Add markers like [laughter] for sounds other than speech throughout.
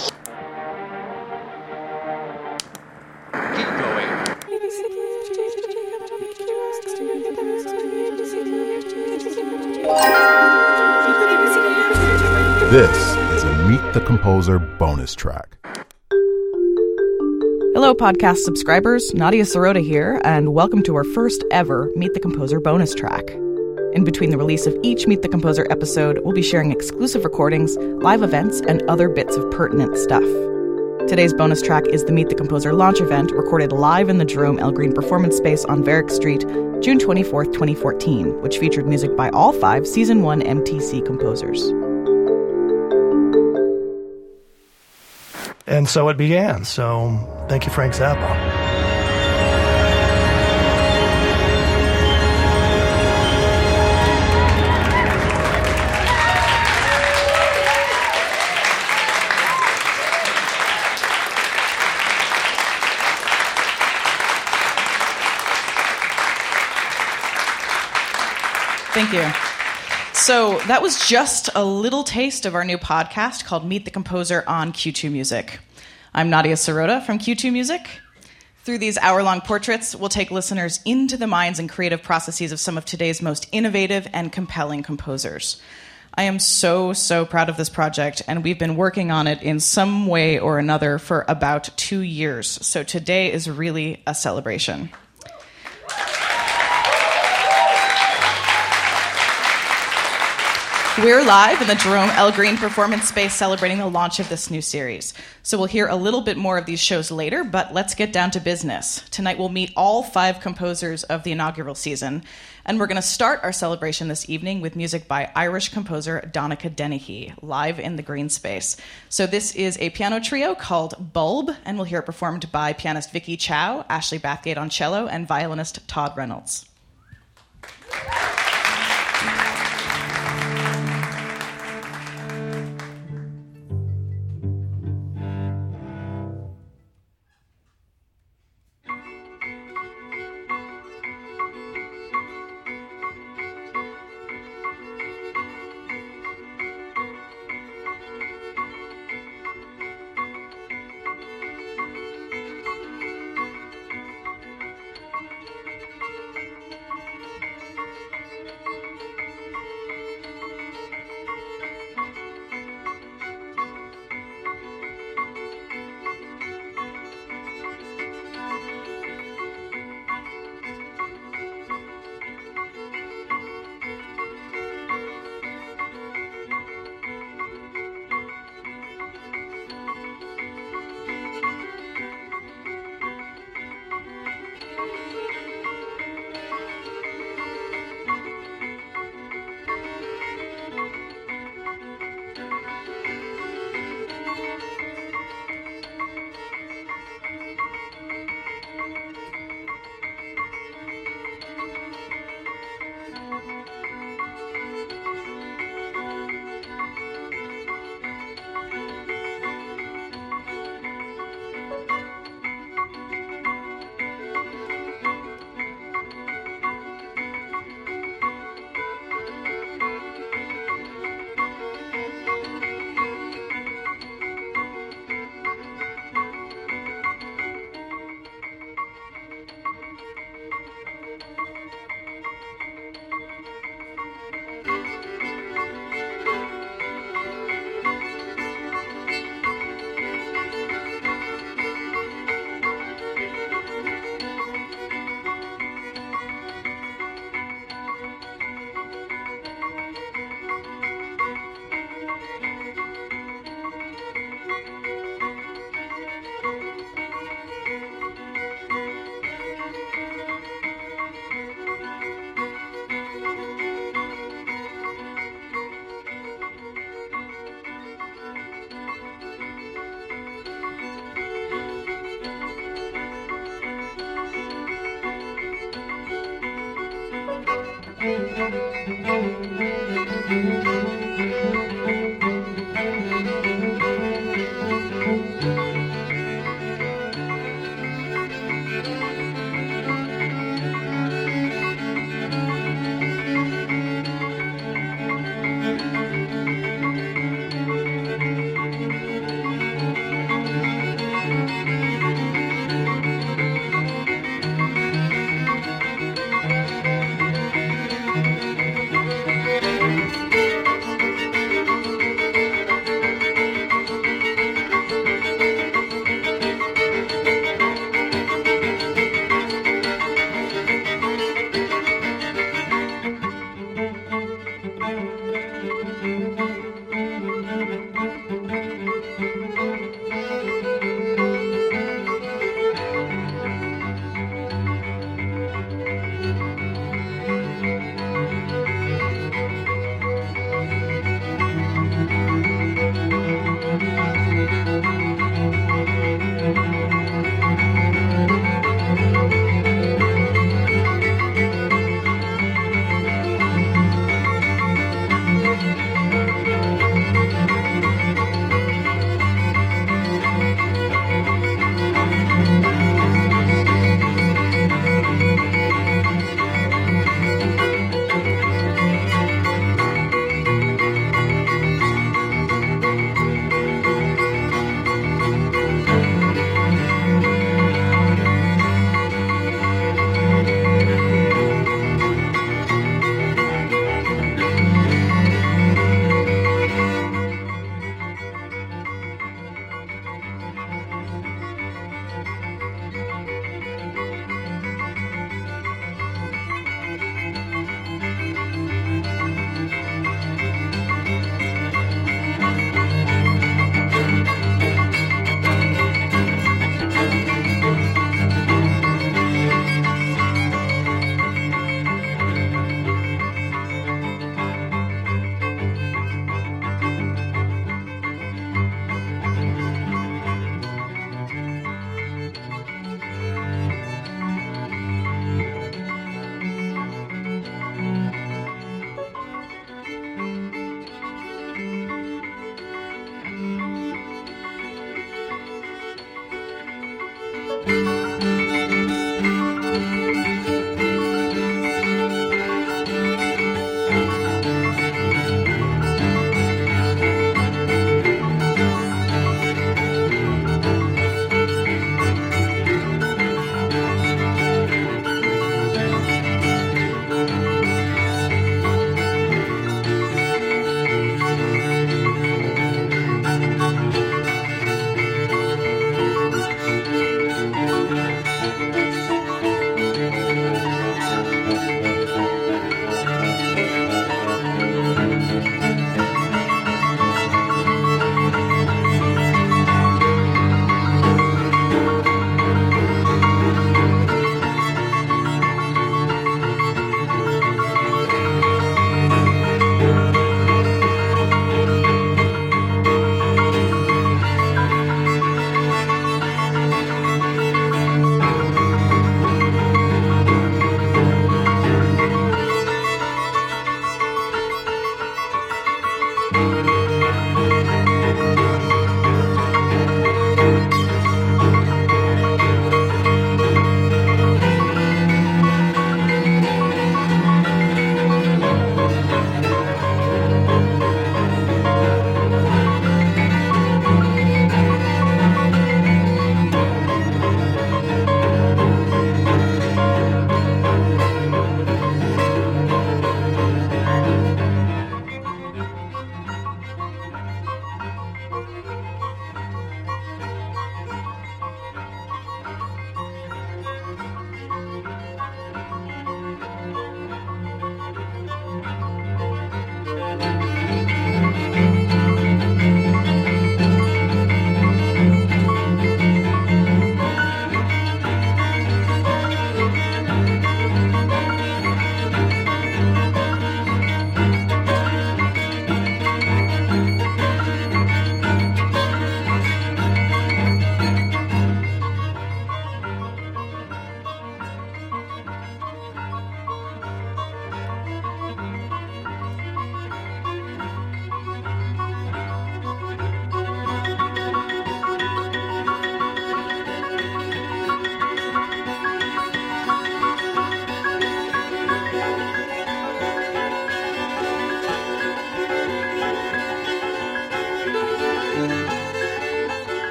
Keep going. This is a Meet the Composer bonus track. Hello, podcast subscribers. Nadia Sirota here, and welcome to our first ever Meet the Composer bonus track. In between the release of each Meet the Composer episode, we'll be sharing exclusive recordings, live events, and other bits of pertinent stuff. Today's bonus track is the Meet the Composer launch event recorded live in the Jerome L. Green Performance Space on Varick Street, June 24th, 2014, which featured music by all five Season 1 MTC composers. And so it began. So thank you, Frank Zappa. Thank you. So that was just a little taste of our new podcast called Meet the Composer on Q2 Music. I'm Nadia Sirota from Q2 Music. Through these hour long portraits, we'll take listeners into the minds and creative processes of some of today's most innovative and compelling composers. I am so, so proud of this project, and we've been working on it in some way or another for about two years. So today is really a celebration. We're live in the Jerome L. Green Performance Space celebrating the launch of this new series. So we'll hear a little bit more of these shows later, but let's get down to business. Tonight we'll meet all five composers of the inaugural season, and we're going to start our celebration this evening with music by Irish composer Donnacha Dennehy, live in the Green Space. So this is a piano trio called Bulb, and we'll hear it performed by pianist Vicky Chow, Ashley Bathgate on cello, and violinist Todd Reynolds. Thank you.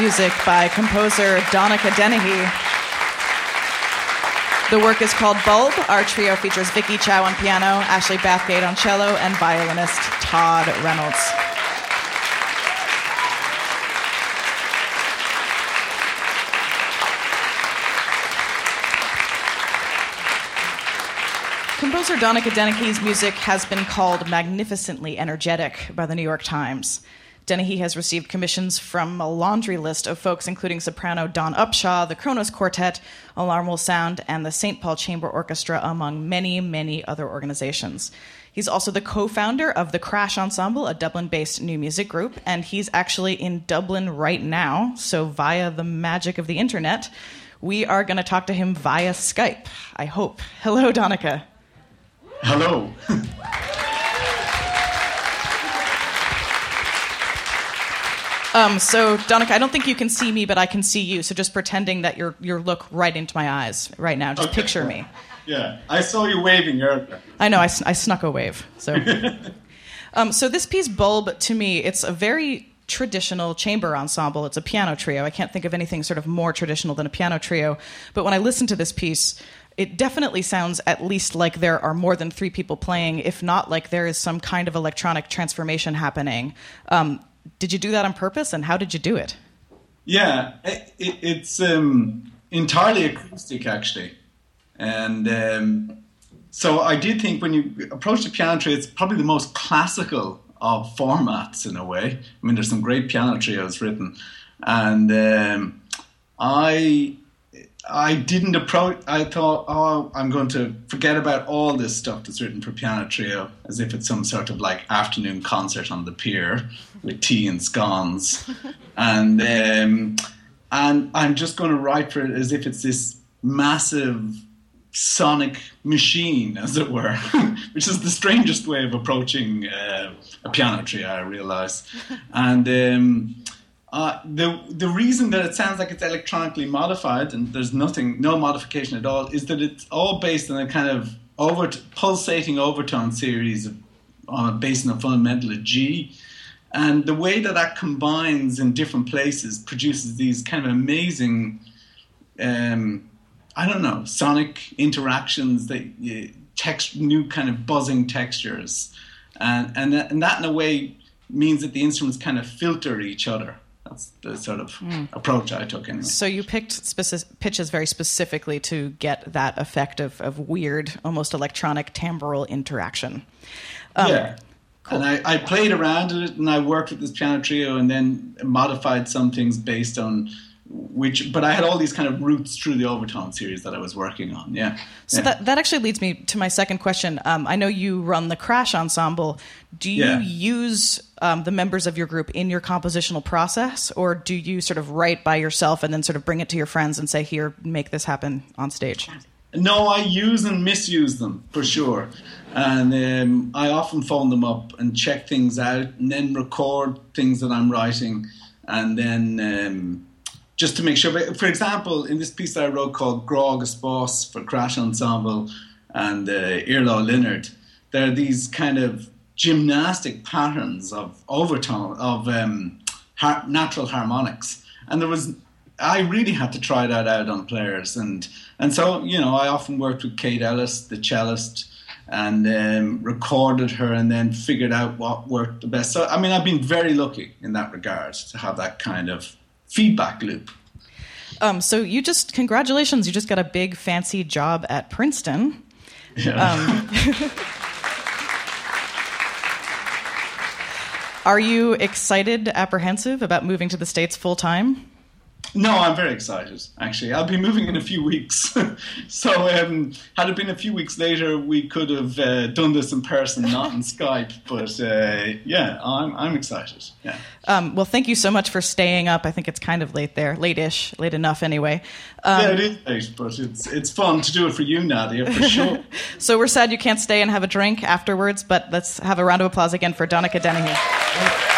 Music by composer Donnacha Dennehy. The work is called Bulb. Our trio features Vicky Chow on piano, Ashley Bathgate on cello, and violinist Todd Reynolds. Composer Donnacha Dennehy's music has been called magnificently energetic by the New York Times. Dennehy has received commissions from a laundry list of folks, including soprano Dawn Upshaw, the Kronos Quartet, Alarm Will Sound, and the St. Paul Chamber Orchestra, among many, many other organizations. He's also the co founder of the Crash Ensemble, a Dublin based new music group, and he's actually in Dublin right now. So, via the magic of the internet, we are going to talk to him via Skype, I hope. Hello, Donnacha. Hello. [laughs] Um, so, Donnacha, I don't think you can see me, but I can see you. So, just pretending that you're you look right into my eyes right now. Just Okay. picture me. Yeah, I saw you waving earlier. I know I, I snuck a wave. So, [laughs] um, so this piece, Bulb, to me, it's a very traditional chamber ensemble. It's a piano trio. I can't think of anything sort of more traditional than a piano trio. But when I listen to this piece, it definitely sounds at least like there are more than three people playing, if not like there is some kind of electronic transformation happening. Um, did you do that on purpose, and how did you do it? Yeah, it, it, it's um, entirely acoustic actually, and um, so I did think when you approach the piano it's probably the most classical of formats in a way. I mean, there's some great piano trios written, and um, I I didn't approach. I thought, oh, I'm going to forget about all this stuff that's written for piano trio, as if it's some sort of like afternoon concert on the pier with tea and scones, [laughs] and um, and I'm just going to write for it as if it's this massive sonic machine, as it were, [laughs] which is the strangest way of approaching uh, a piano trio, I realise. [laughs] And um, uh, the the reason that it sounds like it's electronically modified and there's nothing, no modification at all, is that it's all based on a kind of over pulsating overtone series of, based on a fundamental of G. And the way that that combines in different places produces these kind of amazing um, I don't know, sonic interactions that uh, text new kind of buzzing textures, and and and that in a way means that the instruments kind of filter each other. That's the sort of approach I took anyway. So you picked speci- pitches very specifically to get that effect of, of weird, almost electronic timbral interaction. Um, yeah. And I, I played around with it and I worked with this piano trio and then modified some things based on which, but I had all these kind of roots through the overtone series that I was working on. Yeah. So yeah. that, that actually leads me to my second question. Um, I know you run the Crash Ensemble. Do you Yeah. use um, the members of your group in your compositional process, or do you sort of write by yourself and then sort of bring it to your friends and say, "Here, make this happen on stage"? No, I use and misuse them for sure. And um, I often phone them up and check things out and then record things that I'm writing. And then um, just to make sure, but for example, in this piece that I wrote called Grog Boss for Crash Ensemble and uh, Iarla Linnard, there are these kind of gymnastic patterns of overtone, of um, natural harmonics. And there was I really had to try that out on players, and and so you know I often worked with Kate Ellis, the cellist, and um, recorded her, and then figured out what worked the best. So I mean, I've been very lucky in that regard to have that kind of feedback loop. Um, so you just congratulations, you just got a big fancy job at Princeton. Yeah. [laughs] [laughs] Are you excited, apprehensive about moving to the states full time? No, I'm very excited. Actually, I'll be moving in a few weeks. [laughs] so, um, had it been a few weeks later, we could have uh, done this in person, not in [laughs] Skype. But uh, yeah, I'm I'm excited. Yeah. Um, well, thank you so much for staying up. I think it's kind of late there, late-ish, late enough anyway. Um, yeah, it is late, but it's it's fun to do it for you, Nadia, for sure. [laughs] So we're sad you can't stay and have a drink afterwards, but let's have a round of applause again for Donnacha Dennehy.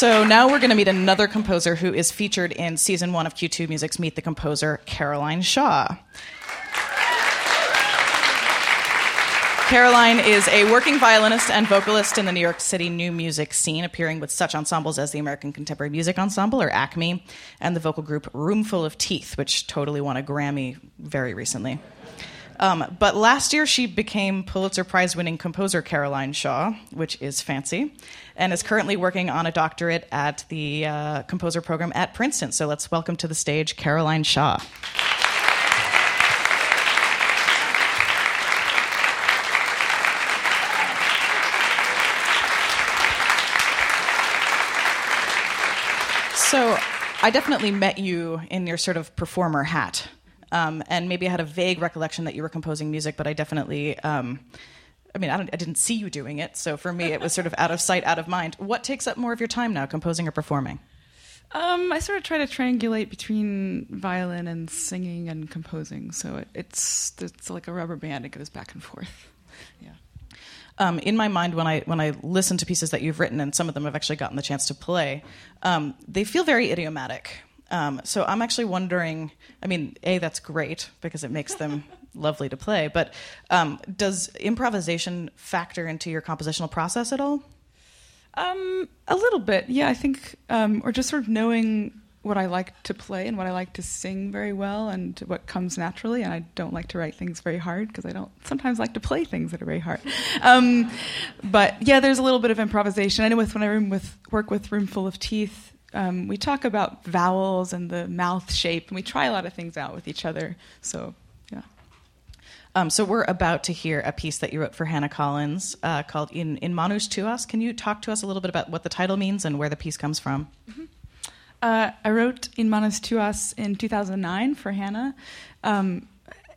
So now we're going to meet another composer who is featured in season one of Q2 Music's Meet the Composer, Caroline Shaw. Caroline is a working violinist and vocalist in the New York City new music scene, appearing with such ensembles as the American Contemporary Music Ensemble, or ACME, and the vocal group Roomful of Teeth, which totally won a Grammy very recently. Um, but last year, she became Pulitzer Prize winning composer Caroline Shaw, which is fancy, and is currently working on a doctorate at the uh, composer program at Princeton. So let's welcome to the stage Caroline Shaw. So I definitely met you in your sort of performer hat. Um, and maybe I had a vague recollection that you were composing music, but I definitely, um, I mean, I, I, didn't see you doing it. So for me, it was sort of out of sight, out of mind. What takes up more of your time now, composing or performing? Um, I sort of try to triangulate between violin and singing and composing. So it, it's it's like a rubber band; it goes back and forth. [laughs] Yeah um, in my mind when I when I listen to pieces that you've written, and some of them I've actually gotten the chance to play, um, they feel very idiomatic. Um, so I'm actually wondering. I mean, a that's great because it makes them [laughs] lovely to play. But um, does improvisation factor into your compositional process at all? Um, a little bit, yeah. I think, um, or just sort of knowing what I like to play and what I like to sing very well and what comes naturally. And I don't like to write things very hard because I don't sometimes like to play things that are very hard. Um, but yeah, there's a little bit of improvisation. I know with when I with, work with Roomful of Teeth, um, we talk about vowels and the mouth shape, and we try a lot of things out with each other. So yeah. Um, so we're about to hear a piece that you wrote for Hannah Collins uh, called "In In Manus Tuas." Can you talk to us a little bit about what the title means and where the piece comes from? Mm-hmm. Uh, I wrote In Manus Tuas in 2009 for Hannah, um,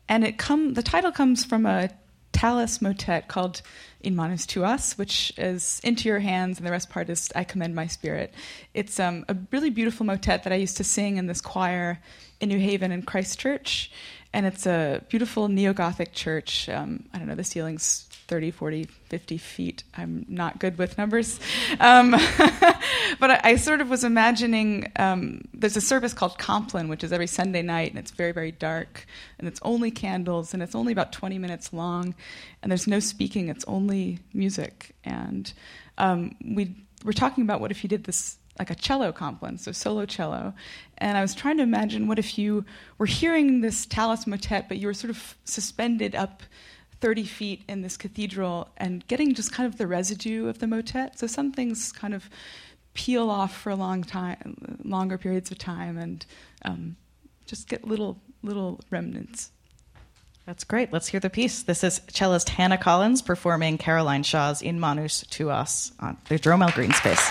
and it come the title comes from a Tallis motet called In Manus Tuas, which is Into Your Hands, and the rest part is I Commend My Spirit. It's um, a really beautiful motet that I used to sing in this choir in New Haven and Christchurch, and it's a beautiful neo Gothic church. Um, I don't know, the ceiling's 30, 40, 50 feet. I'm not good with numbers. Um, [laughs] but I, I, sort of was imagining um, there's a service called Compline, which is every Sunday night, and it's very, very dark, and it's only candles, and it's only about 20 minutes long, and there's no speaking, it's only music. And um, we were talking about what if you did this like a cello compline, so solo cello. And I was trying to imagine what if you were hearing this Tallis motet, but you were sort of suspended up 30 feet in this cathedral and getting just kind of the residue of the motet. So some things kind of peel off for a long time, longer periods of time, and um, just get little little remnants. That's great. Let's hear the piece. This is cellist Hannah Collins performing Caroline Shaw's In Manus Tuas on the Jerome L. Green Space.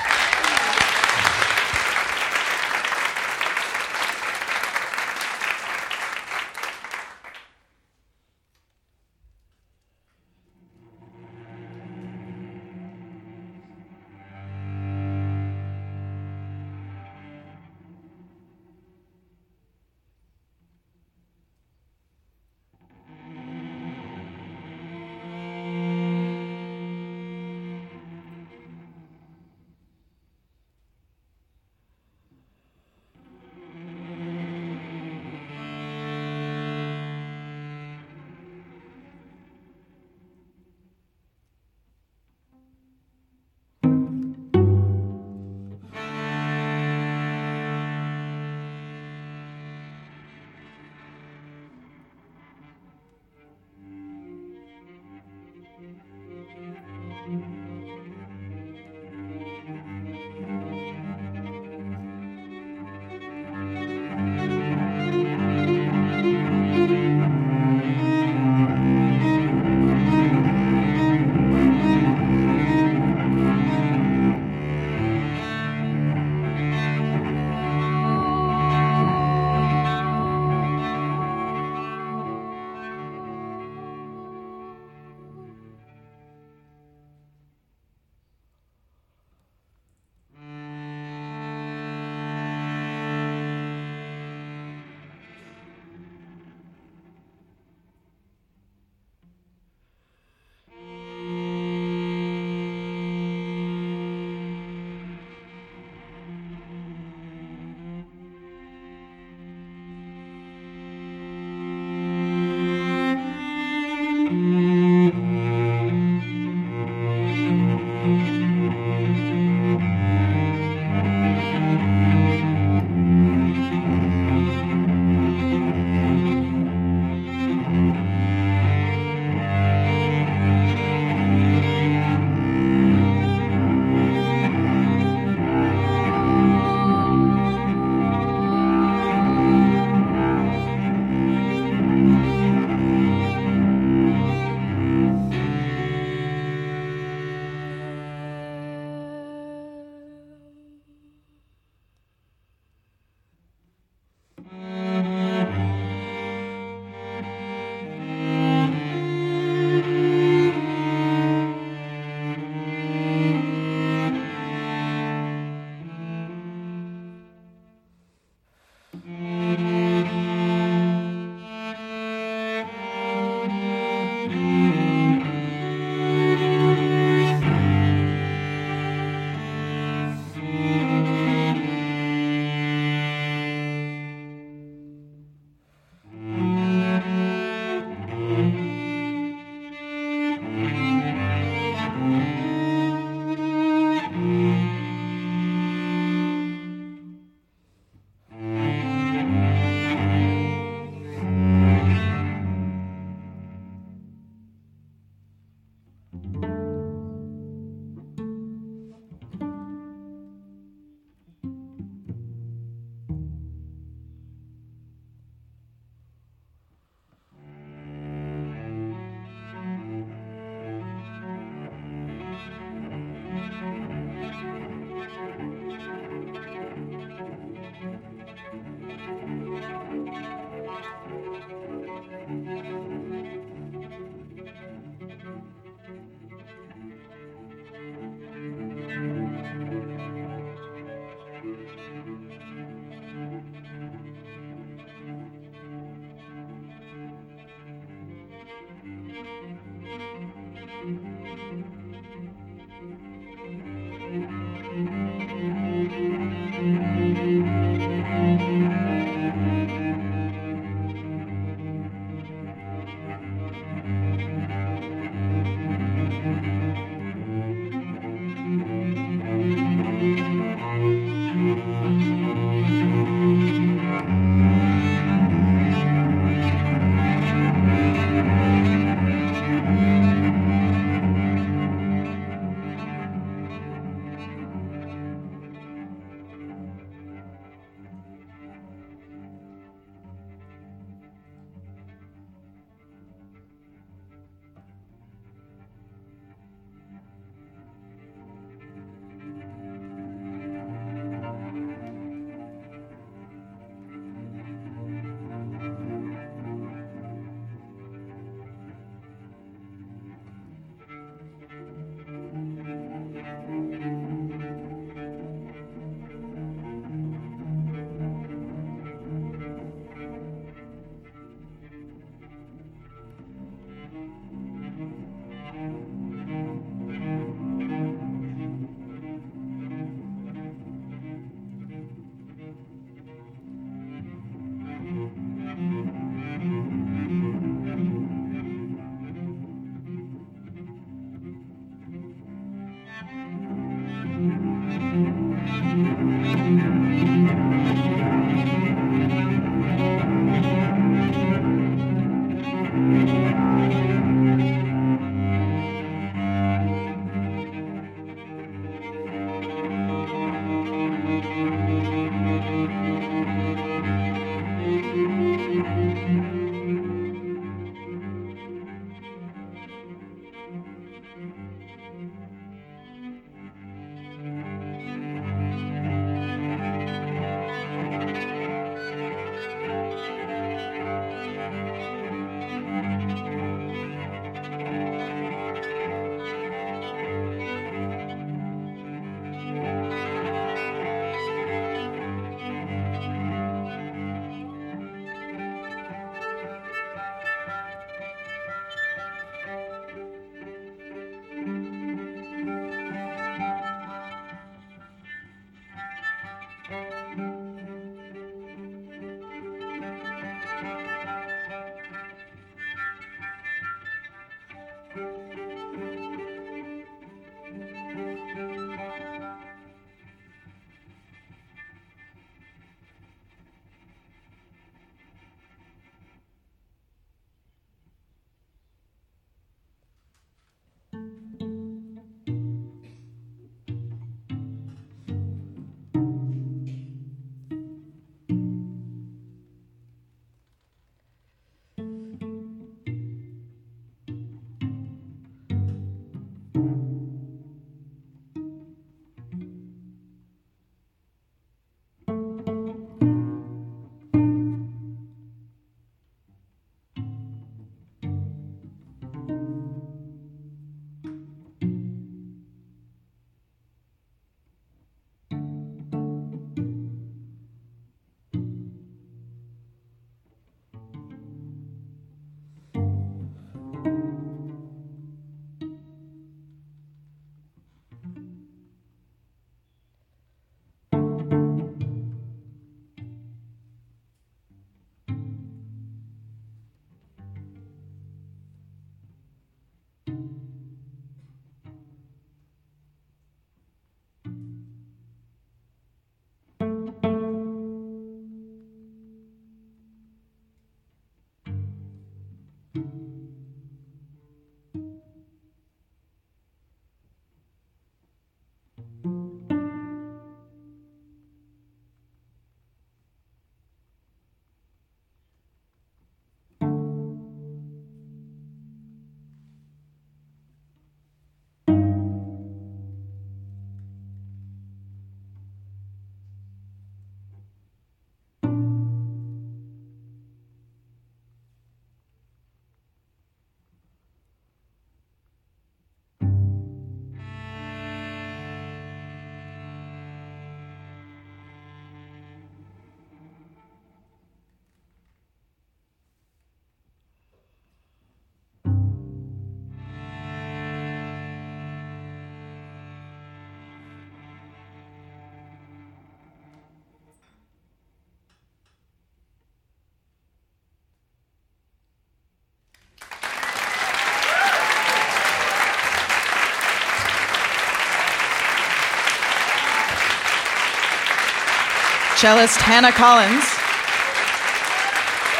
Cellist Hannah Collins.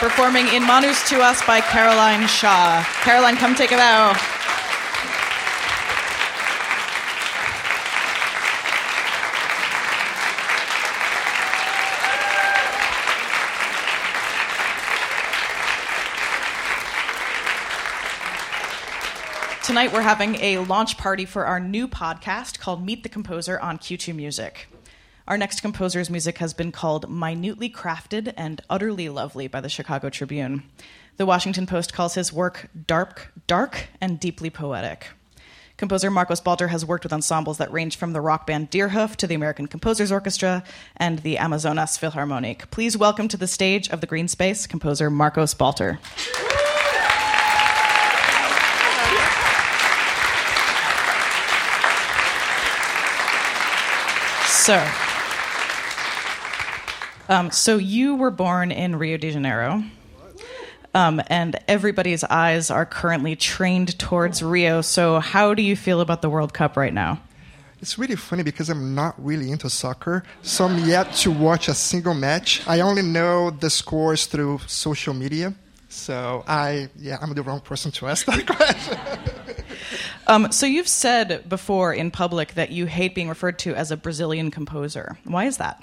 Performing In Manus Tuas by Caroline Shaw. Caroline, come take a bow. Tonight we're having a launch party for our new podcast called Meet the Composer on Q2 Music. Our next composer's music has been called minutely crafted and utterly lovely by the Chicago Tribune. The Washington Post calls his work dark, dark and deeply poetic. Composer Marcos Balter has worked with ensembles that range from the rock band Deerhoof to the American Composers Orchestra and the Amazonas Philharmonic. Please welcome to the stage of the Green Space composer Marcos Balter. So, um, so you were born in Rio de Janeiro, um, and everybody's eyes are currently trained towards Rio. So, how do you feel about the World Cup right now? It's really funny because I'm not really into soccer, so I'm yet to watch a single match. I only know the scores through social media. So I, yeah, I'm the wrong person to ask that [laughs] question. Um, so you've said before in public that you hate being referred to as a Brazilian composer. Why is that?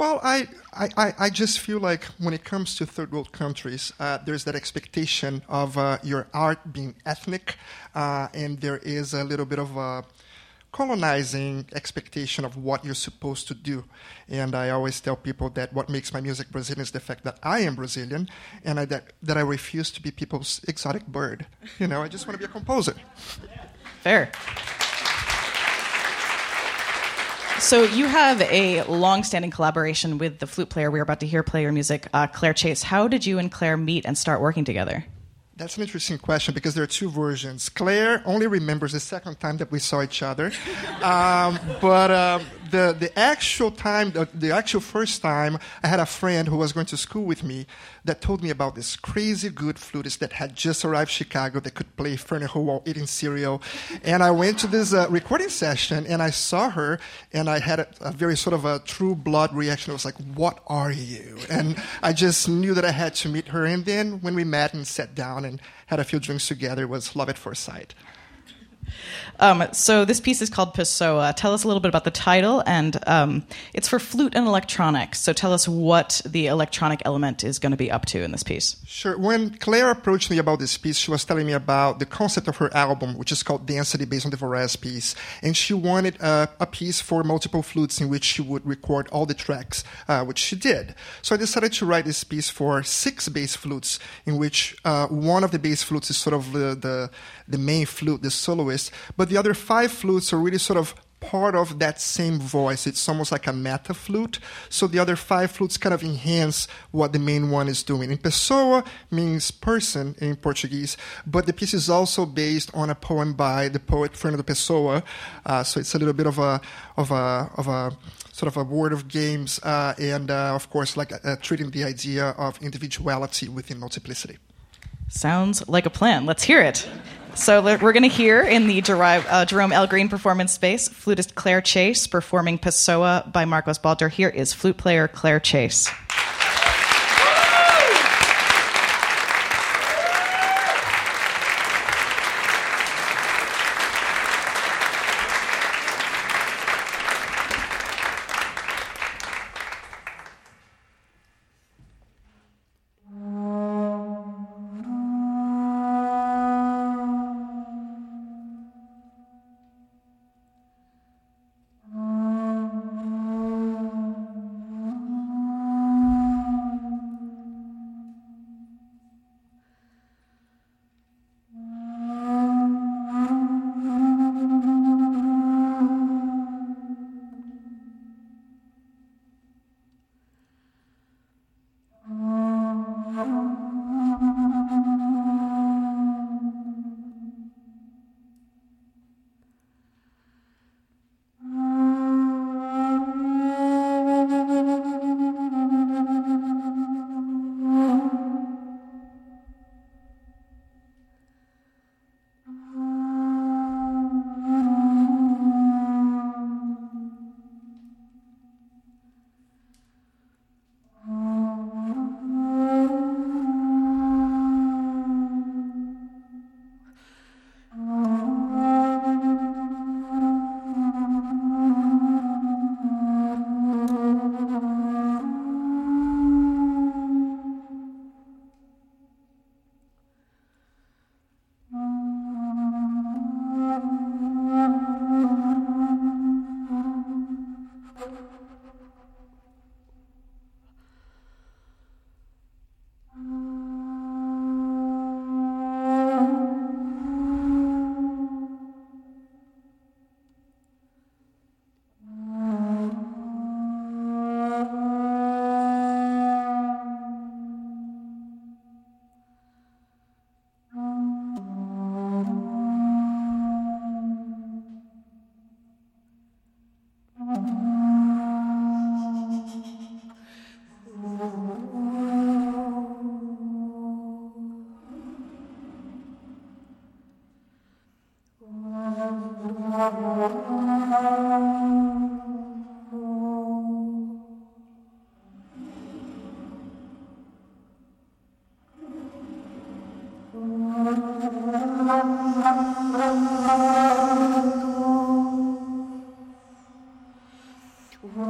Well, I, I, I just feel like when it comes to third world countries, uh, there's that expectation of uh, your art being ethnic, uh, and there is a little bit of a colonizing expectation of what you're supposed to do. And I always tell people that what makes my music Brazilian is the fact that I am Brazilian and I, that, that I refuse to be people's exotic bird. You know, I just want to be a composer. Fair. So you have a long-standing collaboration with the flute player we are about to hear play your music, uh, Claire Chase. How did you and Claire meet and start working together? That's an interesting question because there are two versions. Claire only remembers the second time that we saw each other, [laughs] um, but um, the the actual time, the, the, actual first time, I had a friend who was going to school with me that told me about this crazy good flutist that had just arrived Chicago that could play Ferneyhough while eating cereal, and I went to this uh, recording session and I saw her and I had a, a very sort of a true blood reaction. I was like, "What are you?" And I just knew that I had to meet her. And then when we met and sat down and had a few drinks together, it was love at first sight. Um, so this piece is called Pessoa. Tell us a little bit about the title, and um, it's for flute and electronics. So tell us what the electronic element is going to be up to in this piece. Sure. When Claire approached me about this piece, she was telling me about the concept of her album, which is called Density, based on the Varese piece, and she wanted uh, a piece for multiple flutes in which she would record all the tracks, uh, which she did. So I decided to write this piece for six bass flutes, in which uh, one of the bass flutes is sort of the, the the main flute, the soloist, but the other five flutes are really sort of part of that same voice. It's almost like a meta flute. So the other five flutes kind of enhance what the main one is doing. And pessoa means person in Portuguese, but the piece is also based on a poem by the poet Fernando Pessoa. Uh, so it's a little bit of a of a of a sort of a word of games, uh, and uh, of course, like uh, treating the idea of individuality within multiplicity. Sounds like a plan. Let's hear it. So we're going to hear in the uh, Jerome L. Green performance space, flutist Claire Chase performing Pessoa by Marcos Balter. Here is flute player Claire Chase. Whoa.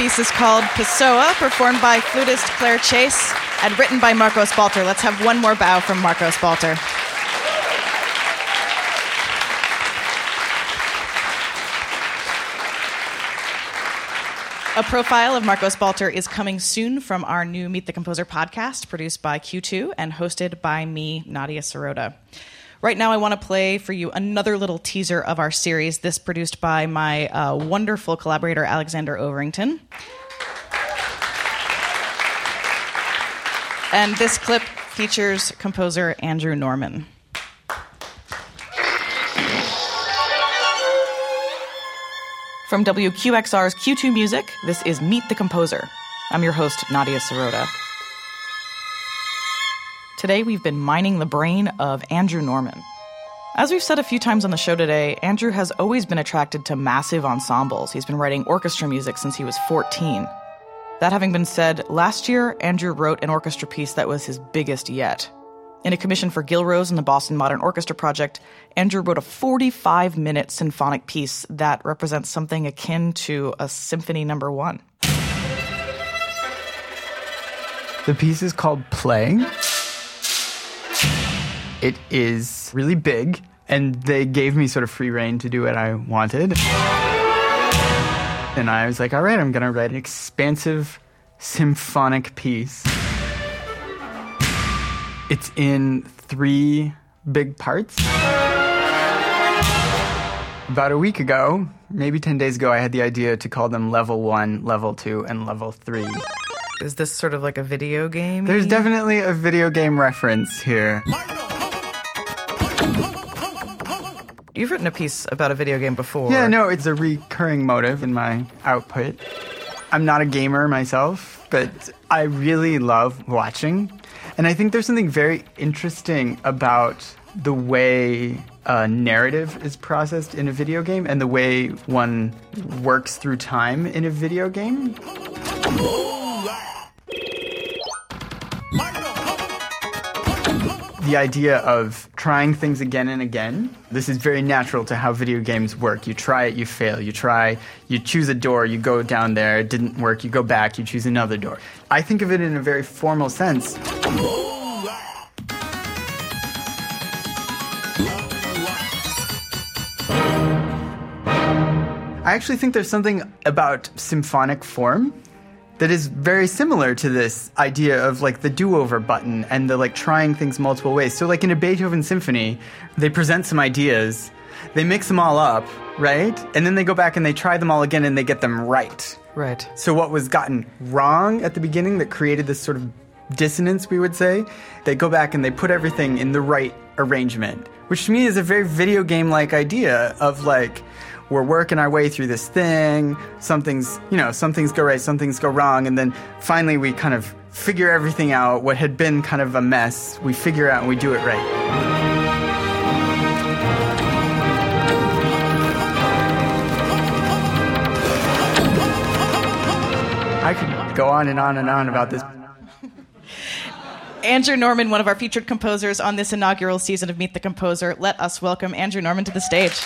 Piece is called Pessoa, performed by flutist Claire Chase and written by Marcos Balter. Let's have one more bow from Marcos Balter. A profile of Marcos Balter is coming soon from our new Meet the Composer podcast, produced by Q2 and hosted by me, Nadia Sirota. Right now, I want to play for you another little teaser of our series, this produced by my uh, wonderful collaborator, Alexander Overington. And this clip features composer Andrew Norman. From WQXR's Q2 Music, this is Meet the Composer. I'm your host, Nadia Sirota. Today, we've been mining the brain of Andrew Norman. As we've said a few times on the show today, Andrew has always been attracted to massive ensembles. He's been writing orchestra music since he was 14. That having been said, last year, Andrew wrote an orchestra piece that was his biggest yet. In a commission for Gil Rose and the Boston Modern Orchestra Project, Andrew wrote a 45 minute symphonic piece that represents something akin to a symphony number one. The piece is called Playing. It is really big, and they gave me sort of free reign to do what I wanted. And I was like, all right, I'm going to write an expansive symphonic piece. It's in three big parts. About a week ago, maybe 10 days ago, I had the idea to call them level one, level two, and level three. Is this sort of like a video game? There's definitely a video game reference here. You've written a piece about a video game before. Yeah, no, it's a recurring motive in my output. I'm not a gamer myself, but I really love watching. And I think there's something very interesting about the way a narrative is processed in a video game and the way one works through time in a video game. Ah. The idea of trying things again and again. This is very natural to how video games work. You try it, you fail. You try, you choose a door, you go down there, it didn't work, you go back, you choose another door. I think of it in a very formal sense. I actually think there's something about symphonic form that is very similar to this idea of like the do-over button and the like trying things multiple ways. So like in a Beethoven symphony, they present some ideas, they mix them all up, right? And then they go back and they try them all again and they get them right. Right. So what was gotten wrong at the beginning that created this sort of dissonance, we would say, they go back and they put everything in the right arrangement, which to me is a very video game like idea of like we're working our way through this thing. Some things, you know, some things go right, some things go wrong, and then finally we kind of figure everything out. What had been kind of a mess, we figure out and we do it right. I could go on and on and on about this. [laughs] Andrew Norman, one of our featured composers on this inaugural season of Meet the Composer. Let us welcome Andrew Norman to the stage.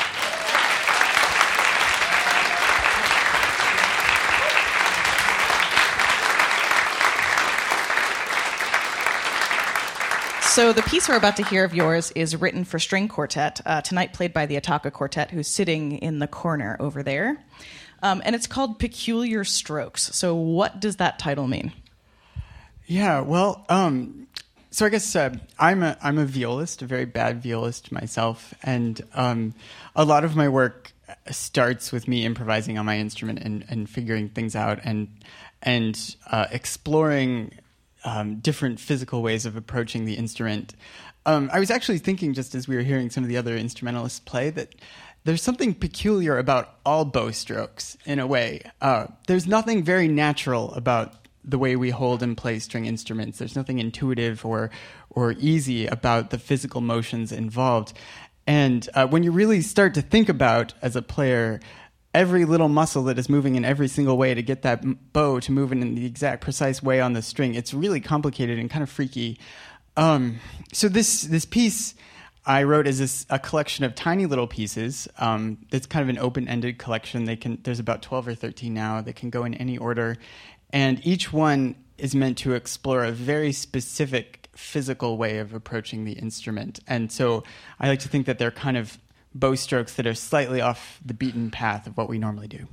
So the piece we're about to hear of yours is written for string quartet, uh, tonight played by the Attacca Quartet, who's sitting in the corner over there. Um, and it's called Peculiar Strokes. So what does that title mean? Yeah, well, um, so I guess uh, I'm a I'm a violist, a very bad violist myself, and um, a lot of my work starts with me improvising on my instrument and, and figuring things out and and uh, exploring um, different physical ways of approaching the instrument. Um, I was actually thinking, just as we were hearing some of the other instrumentalists play, that there's something peculiar about all bow strokes in a way. Uh, there's nothing very natural about the way we hold and play string instruments. There's nothing intuitive or or easy about the physical motions involved. And uh, when you really start to think about as a player every little muscle that is moving in every single way to get that bow to move in the exact precise way on the string. It's really complicated and kind of freaky. Um, so this this piece, I wrote is this, a collection of tiny little pieces. Um, it's kind of an open-ended collection. They can there's about twelve or thirteen now. They can go in any order, and each one is meant to explore a very specific physical way of approaching the instrument. And so I like to think that they're kind of bow strokes that are slightly off the beaten path of what we normally do.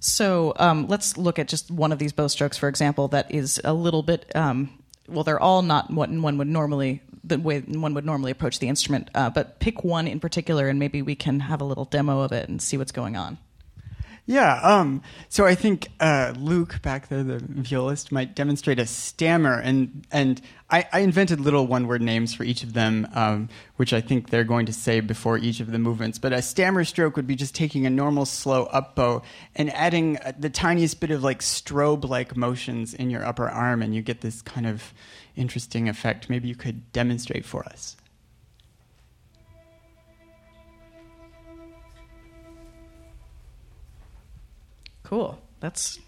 So um, let's look at just one of these bow strokes, for example, that is a little bit. Um, well, they're all not what one would normally the way one would normally approach the instrument, uh, but pick one in particular, and maybe we can have a little demo of it and see what's going on. Yeah. Um, so I think uh, Luke back there, the violist, might demonstrate a stammer, and and I, I invented little one-word names for each of them, um, which I think they're going to say before each of the movements. But a stammer stroke would be just taking a normal slow up bow and adding uh, the tiniest bit of like strobe-like motions in your upper arm, and you get this kind of interesting effect. Maybe you could demonstrate for us. Cool. That's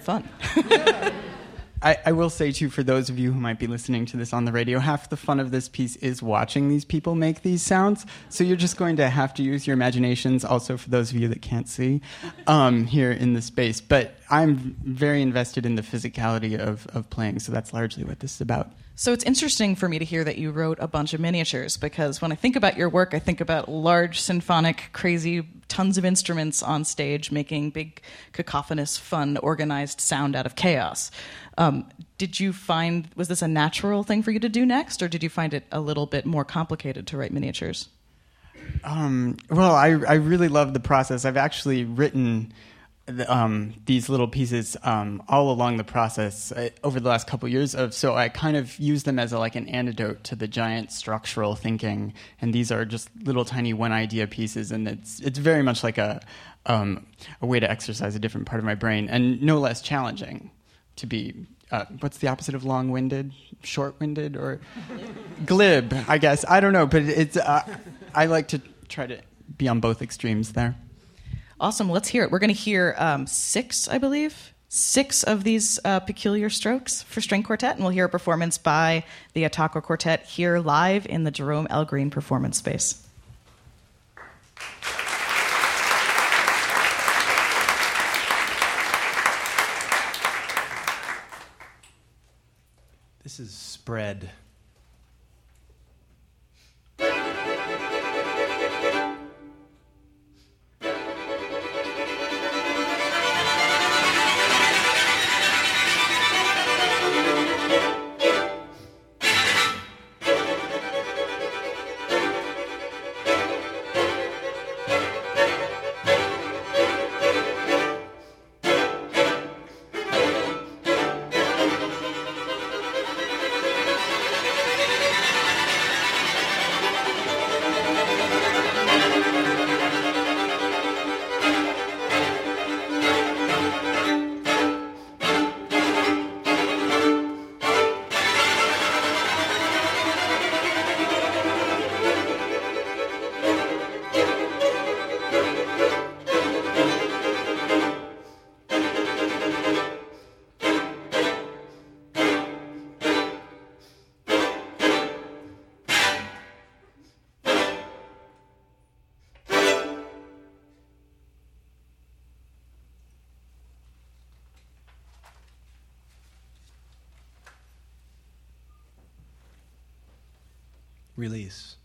fun. [laughs] I, I, will say too, for those of you who might be listening to this on the radio, half the fun of this piece is watching these people make these sounds. So you're just going to have to use your imaginations. Also, for those of you that can't see, um, here in the space. But I'm very invested in the physicality of of playing. So that's largely what this is about. So it's interesting for me to hear that you wrote a bunch of miniatures because when I think about your work, I think about large, symphonic, crazy, tons of instruments on stage making big, cacophonous, fun, organized sound out of chaos. Um, did you find, was this a natural thing for you to do next, or did you find it a little bit more complicated to write miniatures? Um, well, I, I really love the process. I've actually written um, these little pieces um, all along the process uh, over the last couple of years of so I kind of use them as a, like an antidote to the giant structural thinking. And these are just little tiny one idea pieces. And it's it's very much like a um, a way to exercise a different part of my brain and no less challenging to be uh, what's the opposite of long-winded? Short-winded or [laughs] glib I guess. I don't know but it's uh, I like to try to be on both extremes there. Awesome. Let's hear it. We're going to hear um, six, I believe, six of these uh, peculiar strokes for string quartet, and we'll hear a performance by the Attacca Quartet here live in the Jerome L. Green Performance Space. This is spread. Release.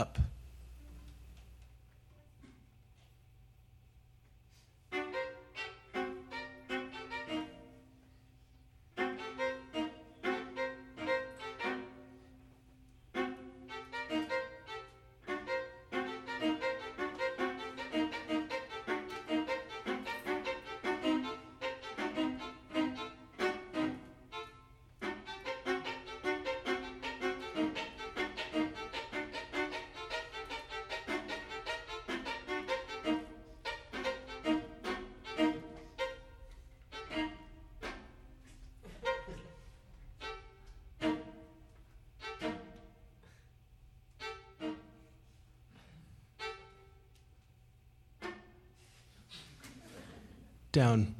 Up. Down.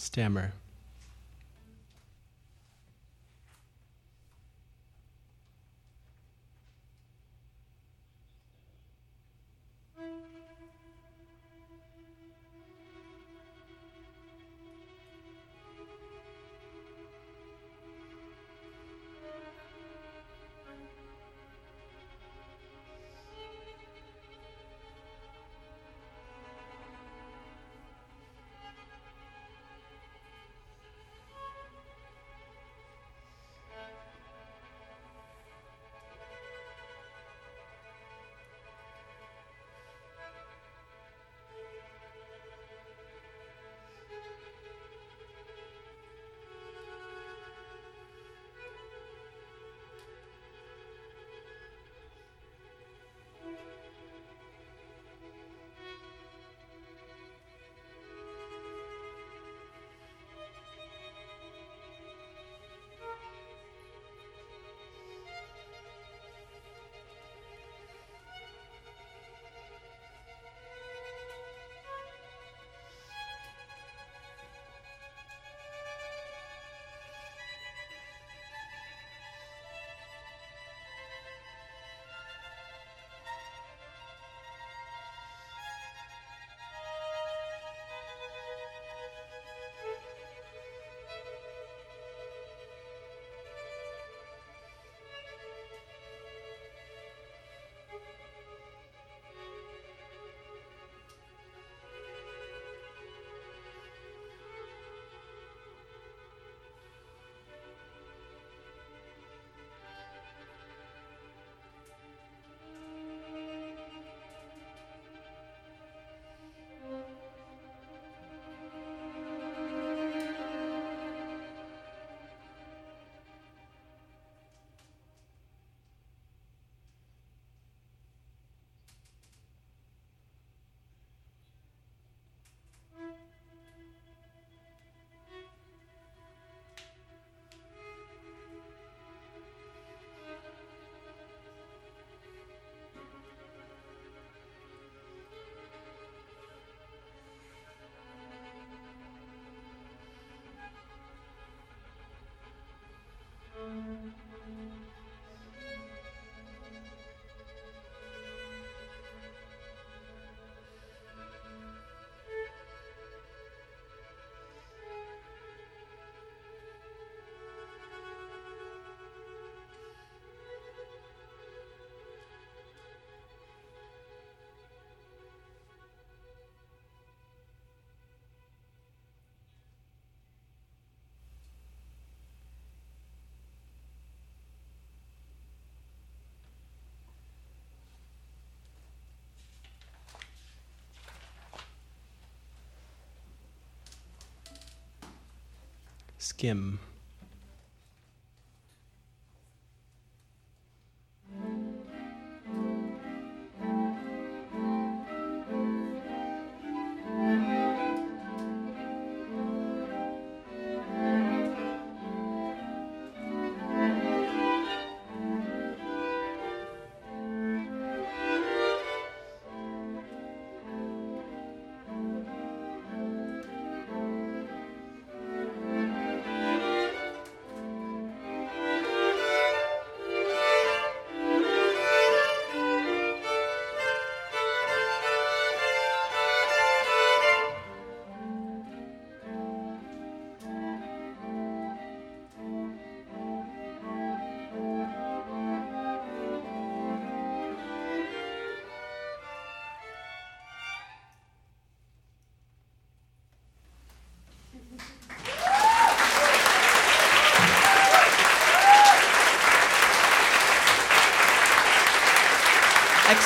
Stammer. Skim.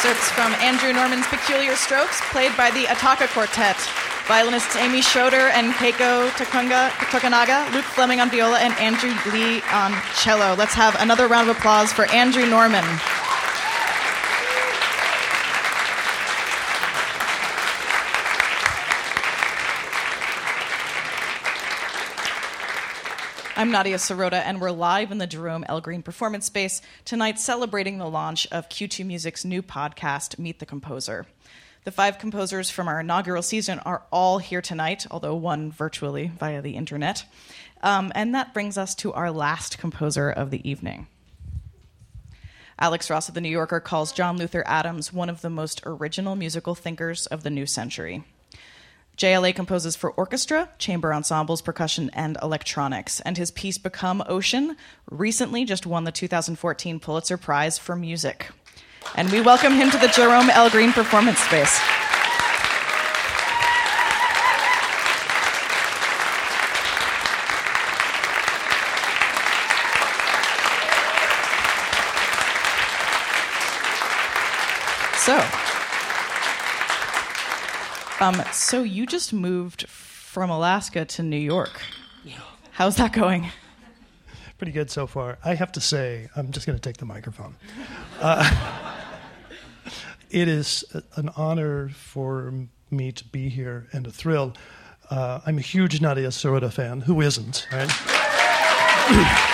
Excerpts from Andrew Norman's Peculiar Strokes, played by the Attacca Quartet. Violinists Amy Schroeder and Keiko Tokunga, Tokunaga, Luke Fleming on viola, and Andrew Lee on cello. Let's have another round of applause for Andrew Norman. I'm Nadia Sirota, and we're live in the Jerome L. Green Performance Space tonight celebrating the launch of Q2 Music's new podcast, Meet the Composer. The five composers from our inaugural season are all here tonight, although one virtually via the internet. Um, and that brings us to our last composer of the evening. Alex Ross of The New Yorker calls John Luther Adams one of the most original musical thinkers of the new century. JLA composes for orchestra, chamber ensembles, percussion, and electronics. And his piece Become Ocean recently just won the 2014 Pulitzer Prize for Music. And we welcome him to the Jerome L. Green Performance Space. So, um, so you just moved from Alaska to New York. How's that going? Pretty good so far. I have to say, I'm just going to take the microphone. Uh, [laughs] it is an honor for me to be here and a thrill. Uh, I'm a huge Nadia Sirota fan. Who isn't, right? [clears throat]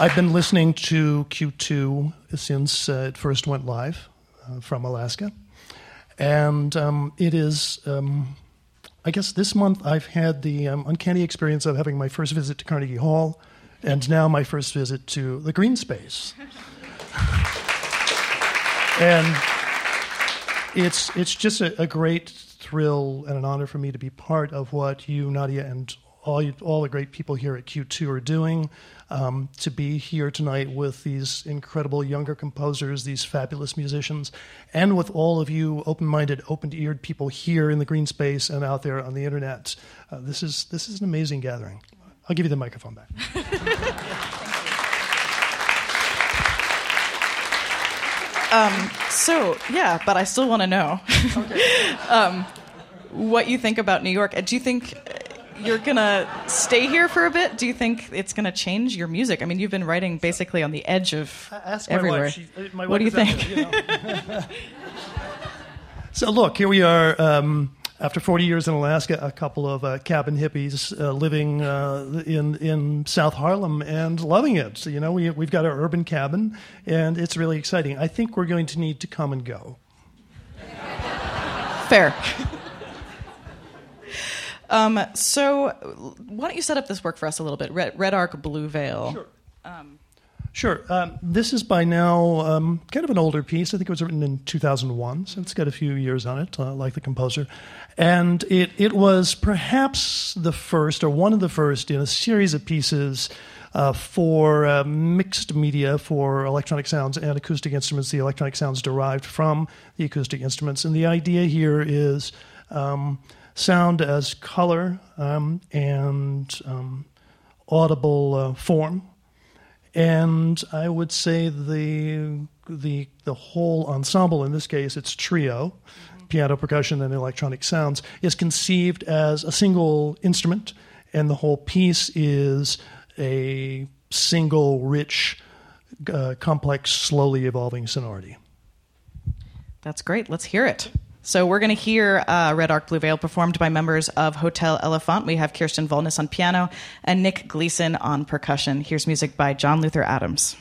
I've been listening to Q2 since uh, it first went live uh, from Alaska. And um, it is, um, I guess this month I've had the um, uncanny experience of having my first visit to Carnegie Hall and now my first visit to the Green Space. [laughs] and it's, it's just a, a great thrill and an honor for me to be part of what you, Nadia, and all, you, all the great people here at Q2 are doing. Um, to be here tonight with these incredible younger composers, these fabulous musicians, and with all of you open-minded, open-eared people here in the green space and out there on the internet. Uh, this is this is an amazing gathering. I'll give you the microphone back. [laughs] um, so yeah, but I still want to know [laughs] um, what you think about New York. Do you think you're gonna stay here for a bit? Do you think it's gonna change your music? I mean, you've been writing basically on the edge of Ask everywhere. Wife. She, uh, my what do you think? actually, you know. [laughs] so look, here we are. Um, after 40 years in Alaska, a couple of uh, cabin hippies uh, living uh, in in South Harlem and loving it. So, you know, we we've got our urban cabin, and it's really exciting. I think we're going to need to come and go. Fair. [laughs] um, so, why don't you set up this work for us a little bit? Red, Red Arc, Blue Veil. Sure. Sure. Um, this is by now um, kind of an older piece. I think it was written in 2001, so it's got a few years on it, uh, like the composer. And it, it was perhaps the first, or one of the first, in a series of pieces uh, for uh, mixed media, for electronic sounds and acoustic instruments. The electronic sounds derived from the acoustic instruments. And the idea here is um, sound as color um, and um, audible uh, form and I would say the the the whole ensemble in this case it's trio, piano percussion and electronic sounds, is conceived as a single instrument, and the whole piece is a single, rich, uh, complex, slowly evolving sonority. That's great. Let's hear it. So we're going to hear uh, Red Arc Blue Veil performed by members of Hotel Elephant. We have Kirsten Volness on piano and Nick Gleason on percussion. Here's music by John Luther Adams.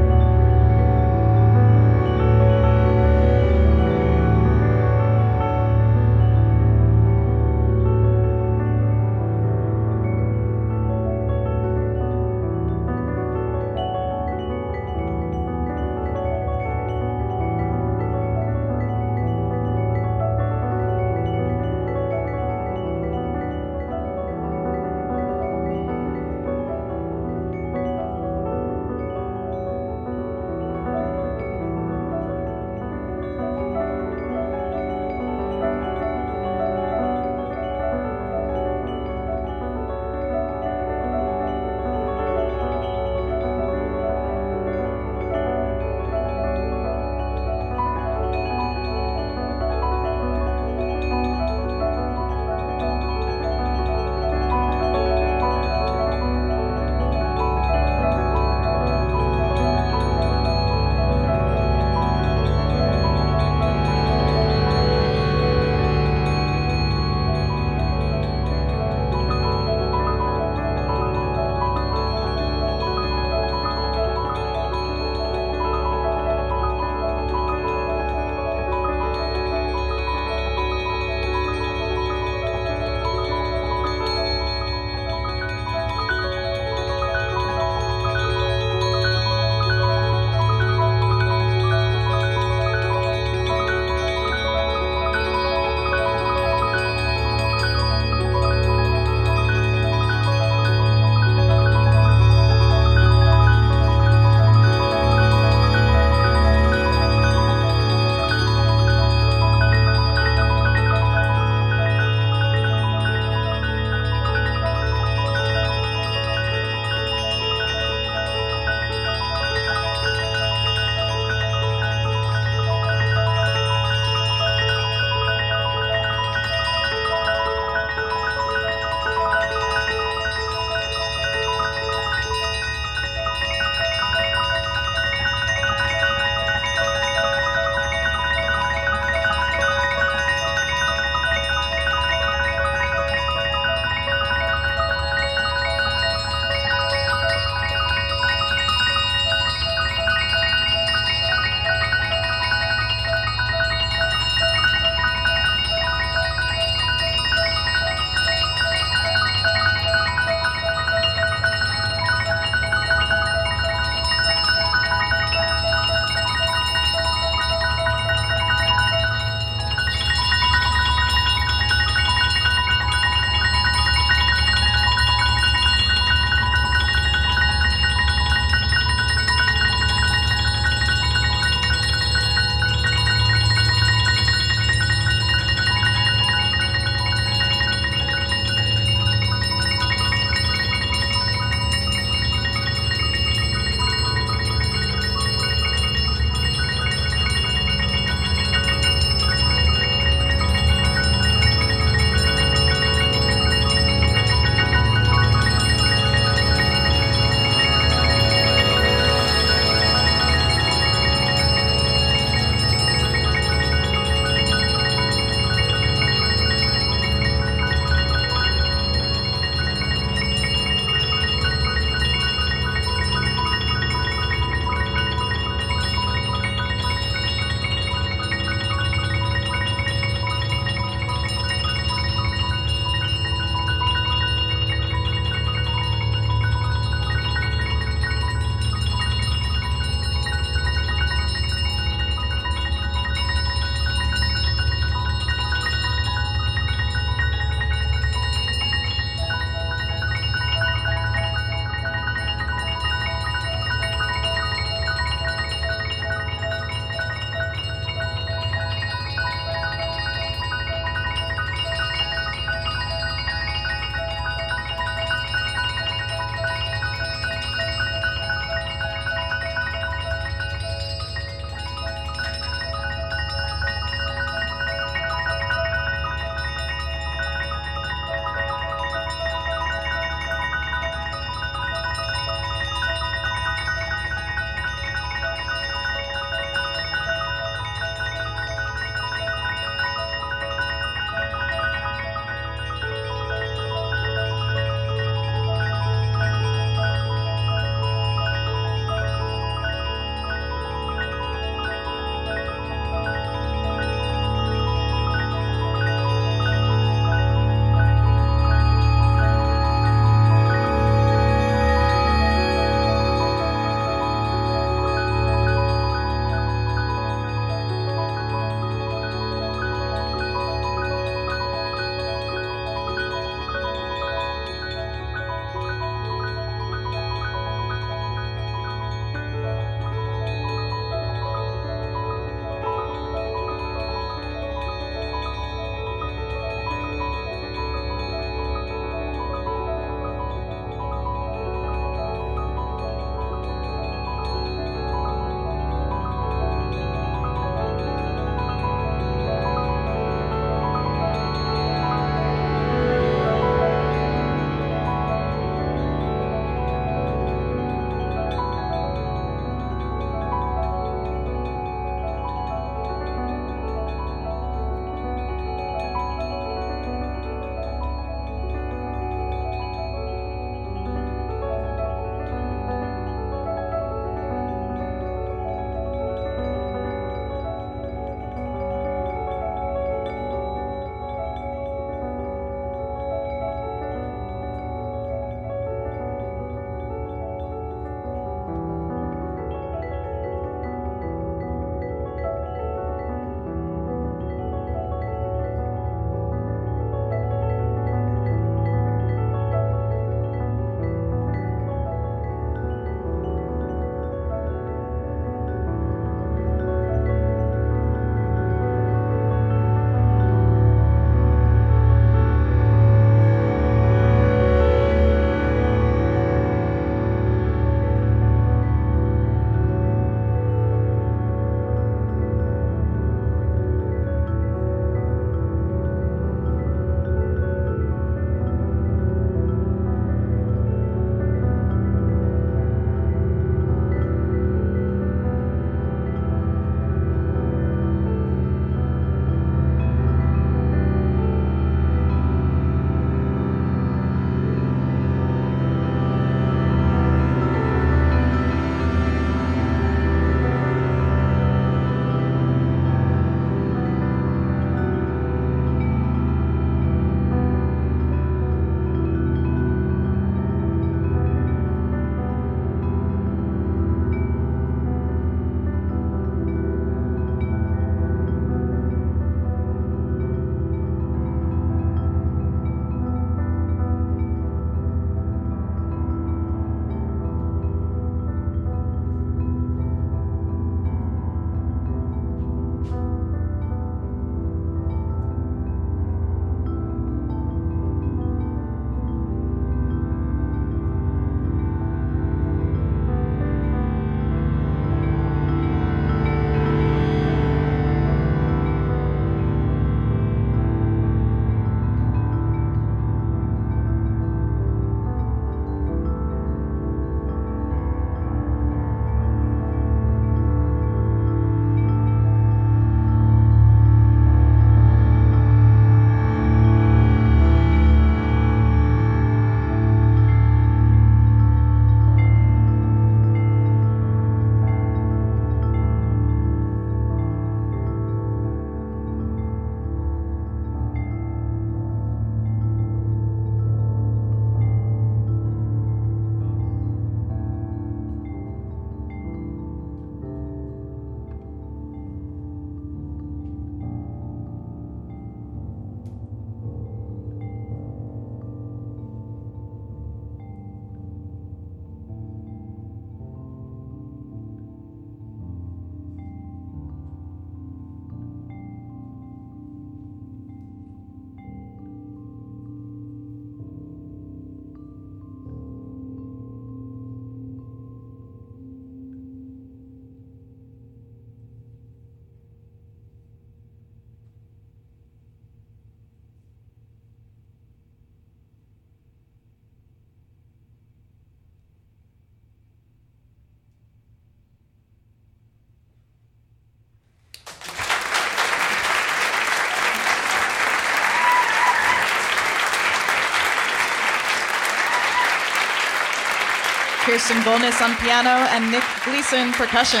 Kirsten on piano, and Nick Gleason percussion.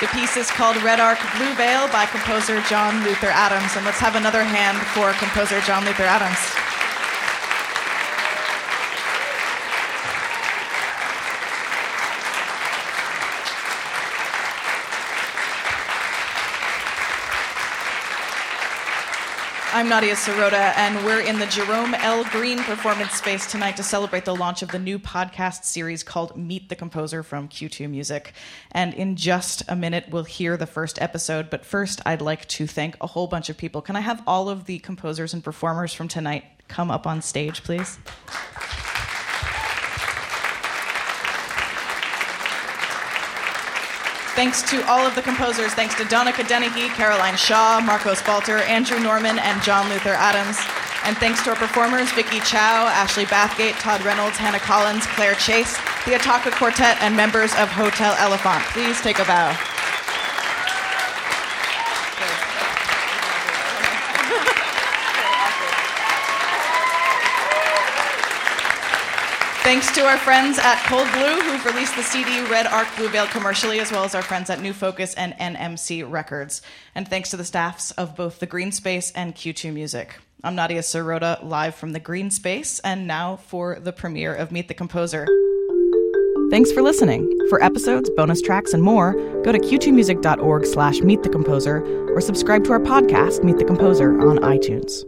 The piece is called Red Arc Blue Veil by composer John Luther Adams. And let's have another hand for composer John Luther Adams. I'm Nadia Sirota, and we're in the Jerome L. Green performance space tonight to celebrate the launch of the new podcast series called Meet the Composer from Q2 Music. And in just a minute, we'll hear the first episode. But first, I'd like to thank a whole bunch of people. Can I have all of the composers and performers from tonight come up on stage, please? Thanks to all of the composers. Thanks to Donnacha Dennehy, Caroline Shaw, Marcos Balter, Andrew Norman, and John Luther Adams. And thanks to our performers, Vicky Chow, Ashley Bathgate, Todd Reynolds, Hannah Collins, Claire Chase, the Attacca Quartet, and members of Hotel Elephant. Please take a bow. Thanks to our friends at Cold Blue who've released the CD Red Arc Blue Veil commercially, as well as our friends at New Focus and NMC Records. And thanks to the staffs of both the Green Space and Q2 Music. I'm Nadia Sirota, live from the Green Space, and now for the premiere of Meet the Composer. Thanks for listening. For episodes, bonus tracks, and more, go to q2music.org slash meet the composer or subscribe to our podcast, Meet the Composer, on iTunes.